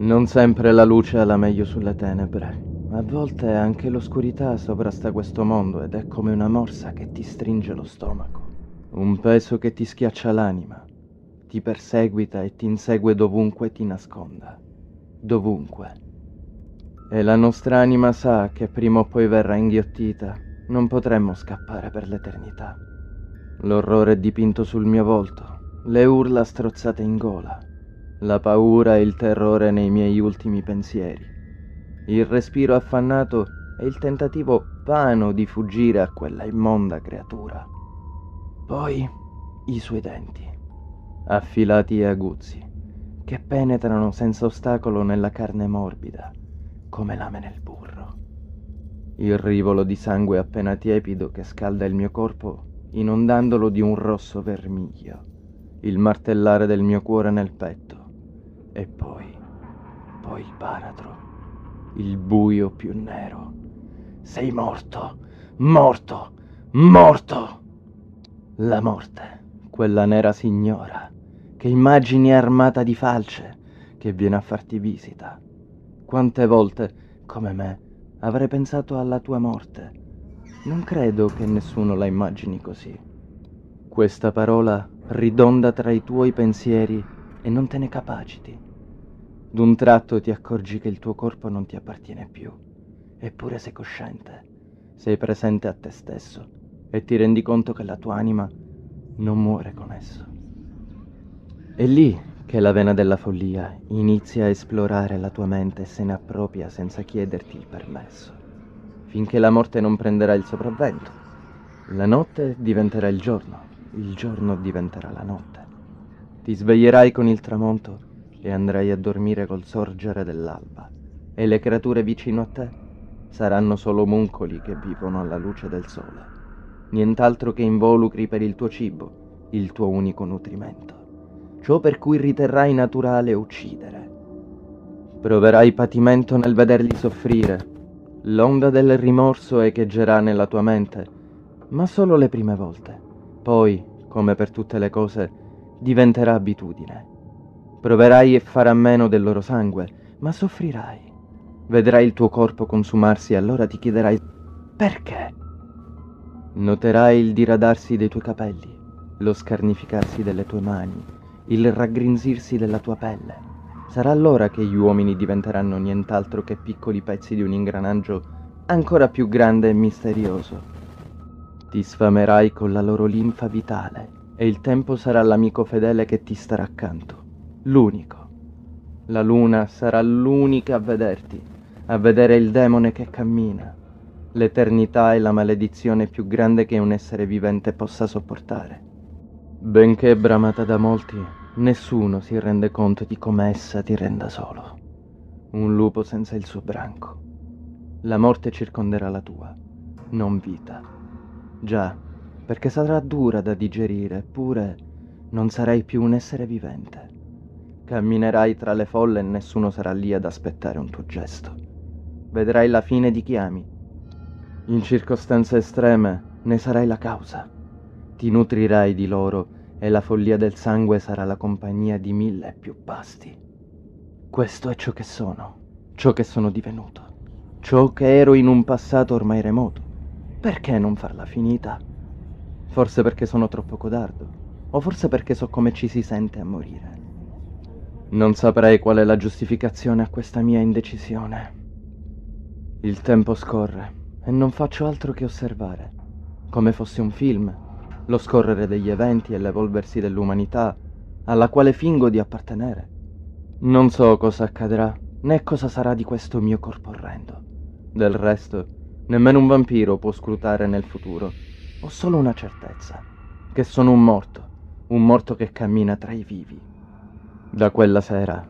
Non sempre la luce ha la meglio sulle tenebre. A volte anche l'oscurità sovrasta questo mondo ed è come una morsa che ti stringe lo stomaco. Un peso che ti schiaccia l'anima, ti perseguita e ti insegue dovunque ti nasconda. Dovunque. E la nostra anima sa che prima o poi verrà inghiottita. Non potremmo scappare per l'eternità. L'orrore è dipinto sul mio volto, le urla strozzate in gola, la paura e il terrore nei miei ultimi pensieri, il respiro affannato e il tentativo vano di fuggire a quella immonda creatura. Poi i suoi denti, affilati e aguzzi, che penetrano senza ostacolo nella carne morbida, come lame nel burro. Il rivolo di sangue appena tiepido che scalda il mio corpo inondandolo di un rosso vermiglio, il martellare del mio cuore nel petto, e poi, poi il baratro, il buio più nero. Sei morto, morto, morto! La morte, quella nera signora, che immagini armata di falce, che viene a farti visita. Quante volte, come me, avrei pensato alla tua morte non credo che nessuno la immagini così. Questa parola ridonda tra i tuoi pensieri e non te ne capaciti. D'un tratto ti accorgi che il tuo corpo non ti appartiene più, eppure sei cosciente, sei presente a te stesso e ti rendi conto che la tua anima non muore con esso. È lì che la vena della follia inizia a esplorare la tua mente e se ne appropria senza chiederti il permesso finché la morte non prenderà il sopravvento. La notte diventerà il giorno, il giorno diventerà la notte. Ti sveglierai con il tramonto e andrai a dormire col sorgere dell'alba, e le creature vicino a te saranno solo muncoli che vivono alla luce del sole, nient'altro che involucri per il tuo cibo, il tuo unico nutrimento, ciò per cui riterrai naturale uccidere. Proverai patimento nel vederli soffrire, L'onda del rimorso echeggerà nella tua mente, ma solo le prime volte. Poi, come per tutte le cose, diventerà abitudine. Proverai a fare a meno del loro sangue, ma soffrirai. Vedrai il tuo corpo consumarsi e allora ti chiederai perché. Noterai il diradarsi dei tuoi capelli, lo scarnificarsi delle tue mani, il raggrinzirsi della tua pelle Sarà allora che gli uomini diventeranno nient'altro che piccoli pezzi di un ingranaggio ancora più grande e misterioso. Ti sfamerai con la loro linfa vitale e il tempo sarà l'amico fedele che ti starà accanto, l'unico. La luna sarà l'unica a vederti, a vedere il demone che cammina. L'eternità è la maledizione più grande che un essere vivente possa sopportare. Benché bramata da molti, Nessuno si rende conto di come essa ti renda solo. Un lupo senza il suo branco. La morte circonderà la tua, non vita. Già, perché sarà dura da digerire, eppure non sarai più un essere vivente. Camminerai tra le folle e nessuno sarà lì ad aspettare un tuo gesto. Vedrai la fine di chi ami. In circostanze estreme ne sarai la causa. Ti nutrirai di loro e la follia del sangue sarà la compagnia di mille più pasti. Questo è ciò che sono, ciò che sono divenuto, ciò che ero in un passato ormai remoto. Perché non farla finita? Forse perché sono troppo codardo, o forse perché so come ci si sente a morire. Non saprei qual è la giustificazione a questa mia indecisione. Il tempo scorre e non faccio altro che osservare, come fosse un film lo scorrere degli eventi e l'evolversi dell'umanità alla quale fingo di appartenere. Non so cosa accadrà, né cosa sarà di questo mio corpo orrendo. Del resto, nemmeno un vampiro può scrutare nel futuro. Ho solo una certezza, che sono un morto, un morto che cammina tra i vivi. Da quella sera,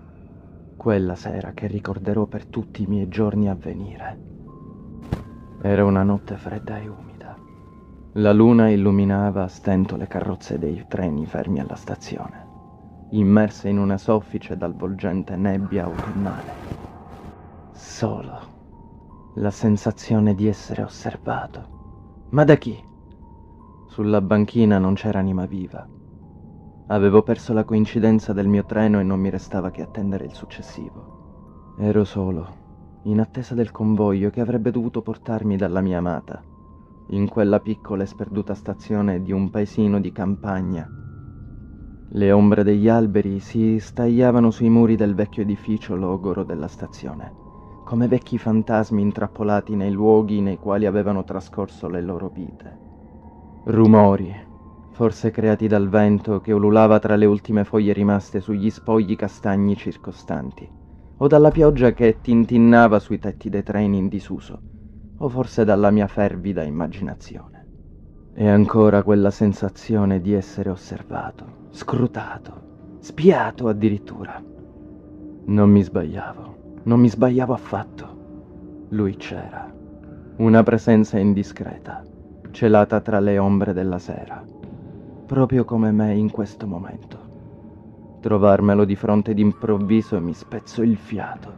quella sera che ricorderò per tutti i miei giorni a venire. Era una notte fredda e umida. La luna illuminava a stento le carrozze dei treni fermi alla stazione, immerse in una soffice dal volgente nebbia autunnale. Solo la sensazione di essere osservato. Ma da chi? Sulla banchina non c'era anima viva. Avevo perso la coincidenza del mio treno e non mi restava che attendere il successivo. Ero solo, in attesa del convoglio che avrebbe dovuto portarmi dalla mia amata, in quella piccola e sperduta stazione di un paesino di campagna. Le ombre degli alberi si stagliavano sui muri del vecchio edificio logoro della stazione, come vecchi fantasmi intrappolati nei luoghi nei quali avevano trascorso le loro vite. Rumori, forse creati dal vento che ululava tra le ultime foglie rimaste sugli spogli castagni circostanti o dalla pioggia che tintinnava sui tetti dei treni in disuso, o forse dalla mia fervida immaginazione. E ancora quella sensazione di essere osservato, scrutato, spiato addirittura. Non mi sbagliavo, non mi sbagliavo affatto. Lui c'era, una presenza indiscreta, celata tra le ombre della sera, proprio come me in questo momento. Trovarmelo di fronte d'improvviso mi spezzò il fiato.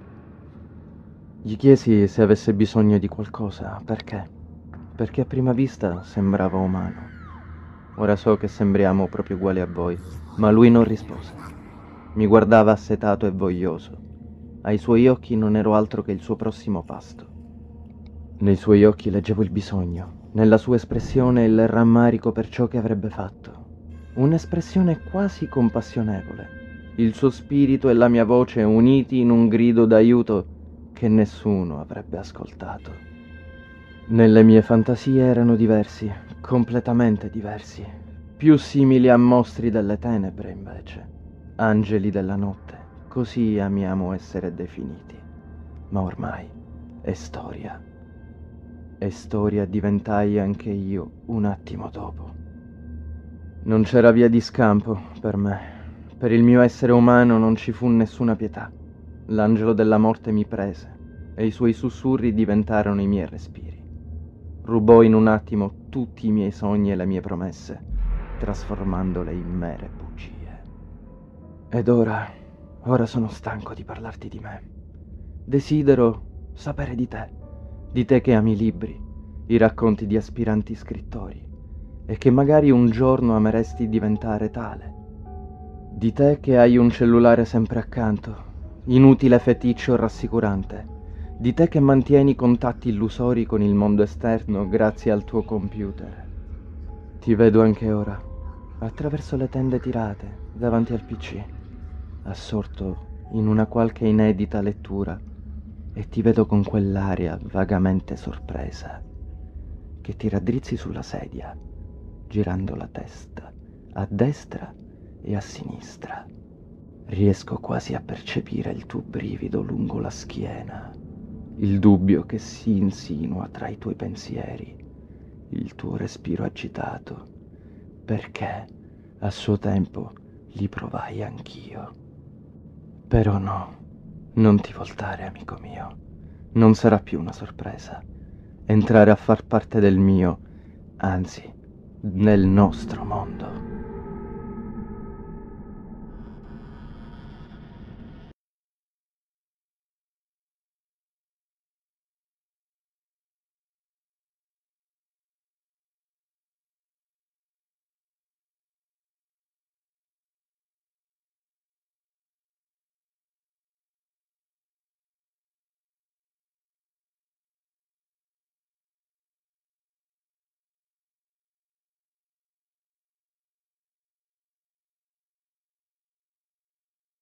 Gli chiesi se avesse bisogno di qualcosa, perché? Perché a prima vista sembrava umano. Ora so che sembriamo proprio uguali a voi, ma lui non rispose. Mi guardava assetato e voglioso. Ai suoi occhi non ero altro che il suo prossimo pasto. Nei suoi occhi leggevo il bisogno, nella sua espressione il rammarico per ciò che avrebbe fatto un'espressione quasi compassionevole. Il suo spirito e la mia voce uniti in un grido d'aiuto che nessuno avrebbe ascoltato. Nelle mie fantasie erano diversi, completamente diversi, più simili a mostri delle tenebre invece, angeli della notte, così amiamo essere definiti. Ma ormai è storia. E storia diventai anche io un attimo dopo. Non c'era via di scampo per me. Per il mio essere umano non ci fu nessuna pietà. L'angelo della morte mi prese e i suoi sussurri diventarono i miei respiri. Rubò in un attimo tutti i miei sogni e le mie promesse, trasformandole in mere bugie. Ed ora, ora sono stanco di parlarti di me. Desidero sapere di te, di te che ami i libri, i racconti di aspiranti scrittori e che magari un giorno ameresti diventare tale. Di te che hai un cellulare sempre accanto, inutile feticcio rassicurante. Di te che mantieni contatti illusori con il mondo esterno grazie al tuo computer. Ti vedo anche ora, attraverso le tende tirate, davanti al PC, assorto in una qualche inedita lettura, e ti vedo con quell'aria vagamente sorpresa, che ti raddrizzi sulla sedia girando la testa a destra e a sinistra. Riesco quasi a percepire il tuo brivido lungo la schiena, il dubbio che si insinua tra i tuoi pensieri, il tuo respiro agitato, perché a suo tempo li provai anch'io. Però no, non ti voltare, amico mio, non sarà più una sorpresa. Entrare a far parte del mio, anzi, nel nostro mondo.